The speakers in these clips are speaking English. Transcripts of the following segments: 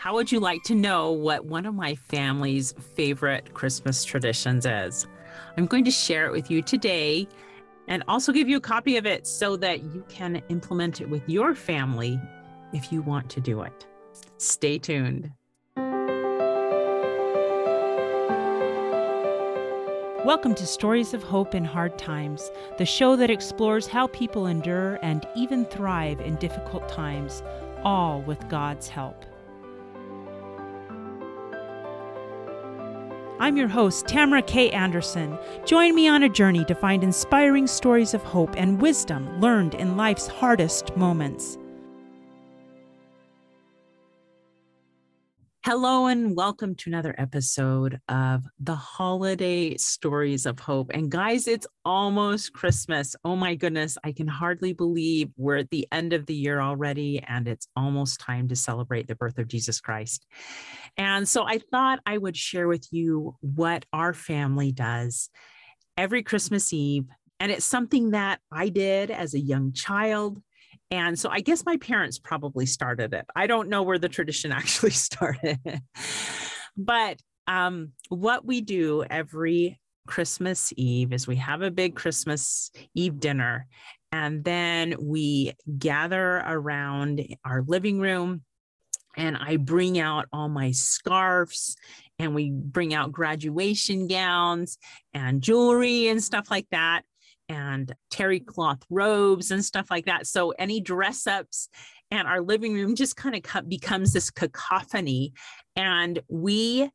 How would you like to know what one of my family's favorite Christmas traditions is? I'm going to share it with you today and also give you a copy of it so that you can implement it with your family if you want to do it. Stay tuned. Welcome to Stories of Hope in Hard Times, the show that explores how people endure and even thrive in difficult times, all with God's help. I'm your host, Tamara K. Anderson. Join me on a journey to find inspiring stories of hope and wisdom learned in life's hardest moments. Hello, and welcome to another episode of the Holiday Stories of Hope. And guys, it's almost Christmas. Oh my goodness, I can hardly believe we're at the end of the year already, and it's almost time to celebrate the birth of Jesus Christ. And so I thought I would share with you what our family does every Christmas Eve. And it's something that I did as a young child and so I guess my parents probably started it. I don't know where the tradition actually started. but um, what we do every Christmas Eve is we have a big Christmas Eve dinner. And then we gather around our living room and I bring out all my scarves and we bring out graduation gowns and jewelry and stuff like that and terry cloth robes and stuff like that. So any dress ups and our living room just kind of becomes this cacophony. And we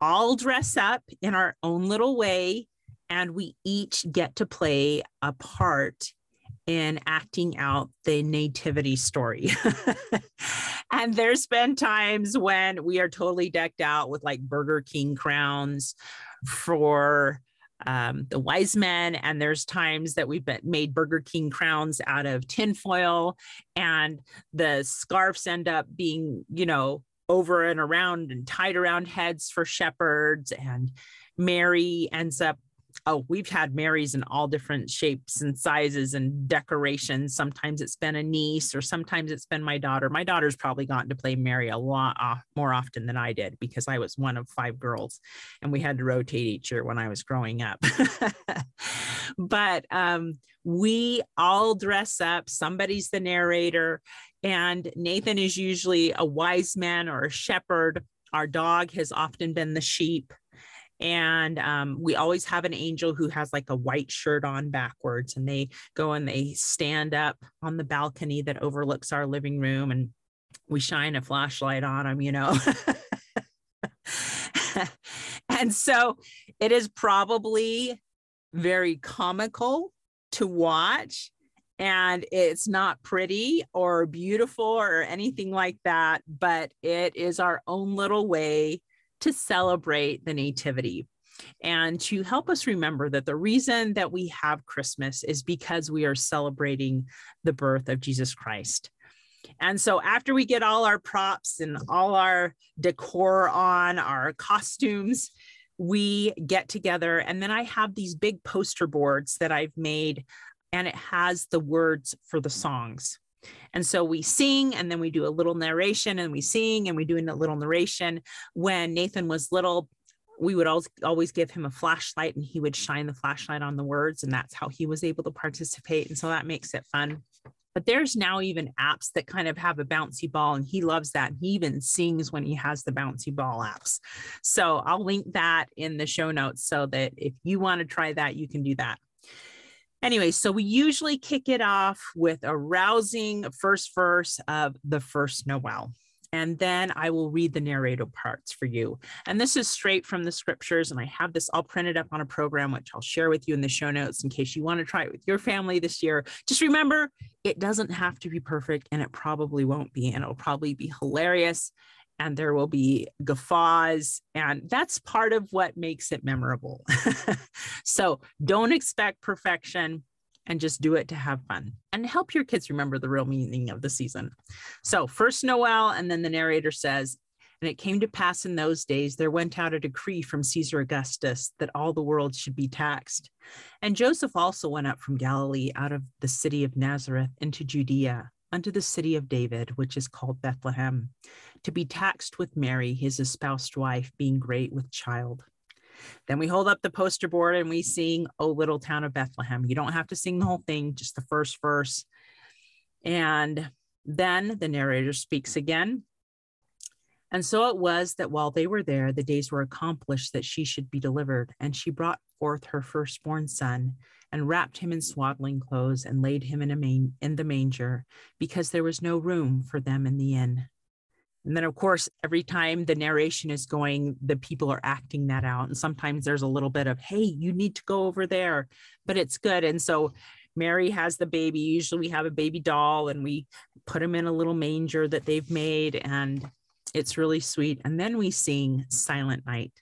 all dress up in our own little way and we each get to play a part in acting out the nativity story. and there's been times when we are totally decked out with like Burger King crowns for um, the wise men. And there's times that we've been, made Burger King crowns out of tinfoil, and the scarves end up being, you know, over and around and tied around heads for shepherds. And Mary ends up oh, we've had Marys in all different shapes and sizes and decorations. Sometimes it's been a niece, or sometimes it's been my daughter. My daughter's probably gotten to play Mary a lot more often than I did because I was one of five girls, and we had to rotate each year when I was growing up. but um, we all dress up. Somebody's the narrator, and Nathan is usually a wise man or a shepherd. Our dog has often been the sheep and um, we always have an angel who has like a white shirt on backwards and they go and they stand up on the balcony that overlooks our living room and we shine a flashlight on them you know? And so it is probably very comical to watch and it's not pretty or beautiful or anything like that but it is our own little way to celebrate the Nativity and to help us remember that the reason that we have Christmas is because we are celebrating the birth of Jesus Christ. And so, after we get all our props and all our decor on, our costumes, we get together. And then I have these big poster boards that I've made, and it has the words for the songs. And so we sing and then we do a little narration and we sing and we do a little narration. When Nathan was little, we would always, give him a flashlight and he would shine the flashlight on the words. And that's how he was able to participate. And so that makes it fun. But there's now even apps that kind of have a bouncy ball, and he loves that. He even sings when he has the bouncy ball apps. So I'll link that in the show notes so that if you want to try that, you can do that. Anyway, so we usually kick it off with a rousing first verse of the first Noel. And then I will read the narrative parts for you. And this is straight from the scriptures. And I have this all printed up on a program, which I'll share with you in the show notes in case you want to try it with your family this year. Just remember, it doesn't have to be perfect, and it probably won't be. And it'll probably be hilarious and there will be guffaws. And that's part of what makes it memorable. so don't expect perfection and just do it to have fun and help your kids remember the real meaning of the season. So, first Noel, and then the narrator says, and it came to pass in those days, there went out a decree from Caesar Augustus that all the world should be taxed. And Joseph also went up from Galilee out of the city of Nazareth into Judea unto the city of David, which is called Bethlehem, to be taxed with Mary, his espoused wife, being great with child. Then we hold up the poster board and we sing, O Little Town of Bethlehem. You don't have to sing the whole thing, just the first verse. And then the narrator speaks again. And so it was that while they were there, the days were accomplished that she should be delivered. And she brought forth her firstborn son and wrapped him in swaddling clothes and laid him in, a main, in the manger because there was no room for them in the inn. And then, of course, every time the narration is going, the people are acting that out. And sometimes there's a little bit of, hey, you need to go over there, but it's good. And so Mary has the baby. Usually we have a baby doll and we put him in a little manger that they've made. And it's really sweet. And then we sing Silent Night.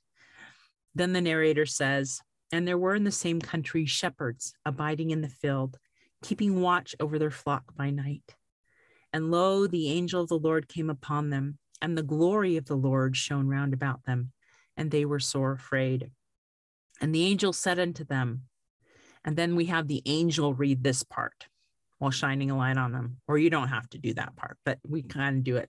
Then the narrator says, And there were in the same country shepherds abiding in the field, keeping watch over their flock by night. And lo, the angel of the Lord came upon them, and the glory of the Lord shone round about them, and they were sore afraid. And the angel said unto them, and then we have the angel read this part while shining a light on them, or you don't have to do that part, but we kind of do it.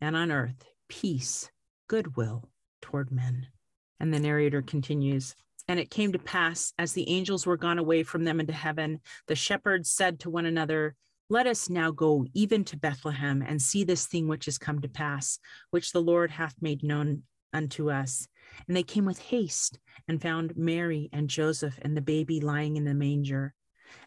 and on earth peace, goodwill toward men. And the narrator continues And it came to pass, as the angels were gone away from them into heaven, the shepherds said to one another, Let us now go even to Bethlehem and see this thing which is come to pass, which the Lord hath made known unto us. And they came with haste and found Mary and Joseph and the baby lying in the manger.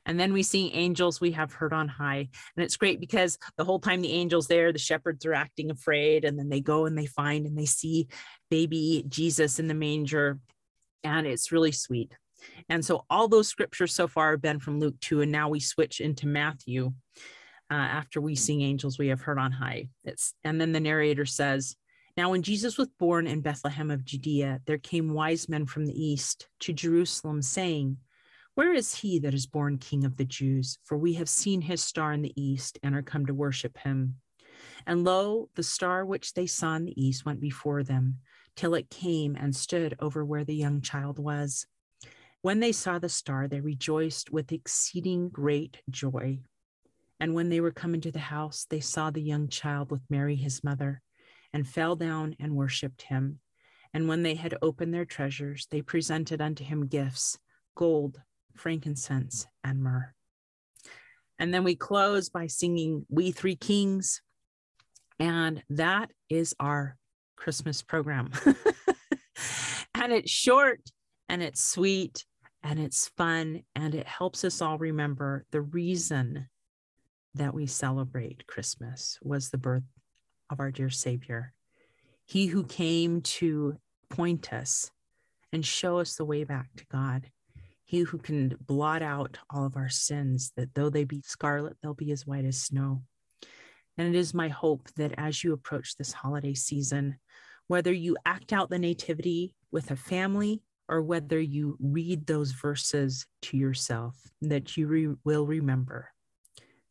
And then we see angels we have heard on high. And it's great because the whole time the angels there, the shepherds are acting afraid. And then they go and they find and they see baby Jesus in the manger. And it's really sweet. And so all those scriptures so far have been from Luke 2. And now we switch into Matthew. Uh, after we sing angels we have heard on high. It's and then the narrator says, Now when Jesus was born in Bethlehem of Judea, there came wise men from the east to Jerusalem, saying, where is he that is born King of the Jews? For we have seen his star in the east and are come to worship him. And lo, the star which they saw in the east went before them, till it came and stood over where the young child was. When they saw the star, they rejoiced with exceeding great joy. And when they were come into the house, they saw the young child with Mary his mother, and fell down and worshipped him. And when they had opened their treasures, they presented unto him gifts gold, frankincense, and myrrh. And then we close by singing We Three Kings. And that is our Christmas program. and it's short and it's sweet and it's fun and it helps us all remember the reason that we celebrate Christmas was the birth of our dear Savior. He who came to point us and show us the way back to God. He who can blot out all of our sins, that though they be scarlet, they'll be as white as snow. And it is my hope that as you approach this holiday season, whether you act out the nativity with a family or whether you read those verses to yourself, that you re- will remember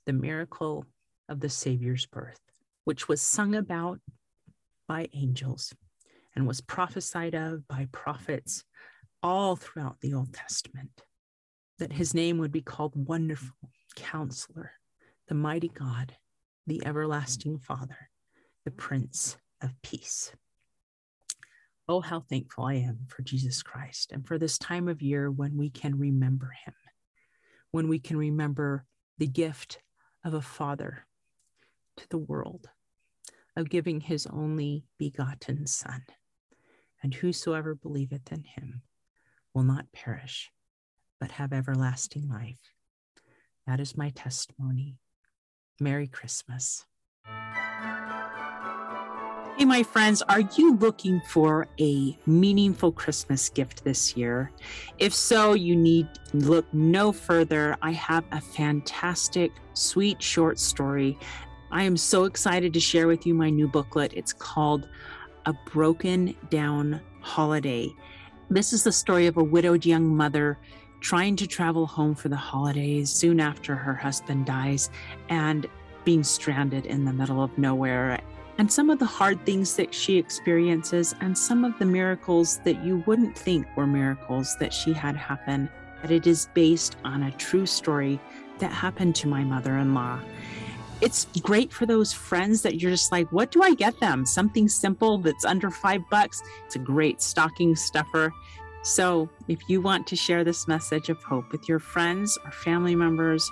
the miracle of the Savior's birth, which was sung about by angels and was prophesied of by prophets all throughout the Old Testament, that his name would be called Wonderful Counselor, the Mighty God, the Everlasting Father, the Prince of Peace. Oh, how thankful I am for Jesus Christ and for this time of year when we can remember him, when we can remember the gift of a father to the world, of giving his only begotten Son. And whosoever believeth in him will not perish, but have everlasting life. That is my testimony. Merry Christmas. Hey, my friends, are you looking for a meaningful Christmas gift this year? If so, you need look no further. I have a fantastic, sweet short story. I am so excited to share with you my new booklet. It's called A Broken Down Holiday. This is the story of a widowed young mother trying to travel home for the holidays soon after her husband dies and being stranded in the middle of nowhere and some of the hard things that she experiences, and some of the miracles that you wouldn't think were miracles that she had happen. But it is based on a true story that happened to my mother in law. It's great for those friends that you're just like, what do I get them? Something simple that's under five bucks. It's a great stocking stuffer. So, if you want to share this message of hope with your friends or family members,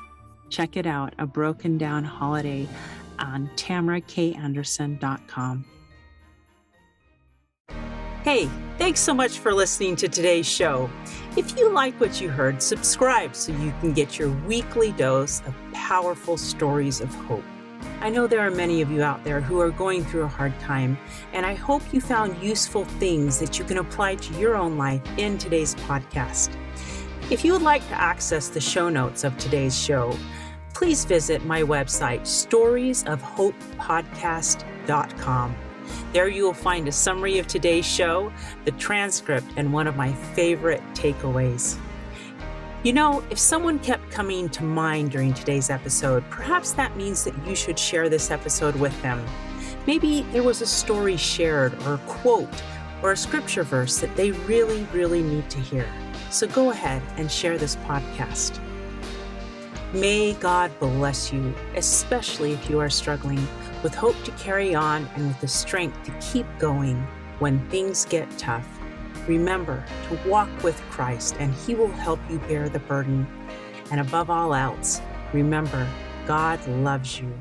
check it out A Broken Down Holiday on tamarakanderson.com. Hey, thanks so much for listening to today's show. If you like what you heard, subscribe so you can get your weekly dose of powerful stories of hope. I know there are many of you out there who are going through a hard time, and I hope you found useful things that you can apply to your own life in today's podcast. If you would like to access the show notes of today's show, please visit my website, storiesofhopepodcast.com. There you will find a summary of today's show, the transcript, and one of my favorite takeaways. You know, if someone kept coming to mind during today's episode, perhaps that means that you should share this episode with them. Maybe there was a story shared, or a quote, or a scripture verse that they really, really need to hear. So go ahead and share this podcast. May God bless you, especially if you are struggling with hope to carry on and with the strength to keep going when things get tough. Remember to walk with Christ, and He will help you bear the burden. And above all else, remember, God loves you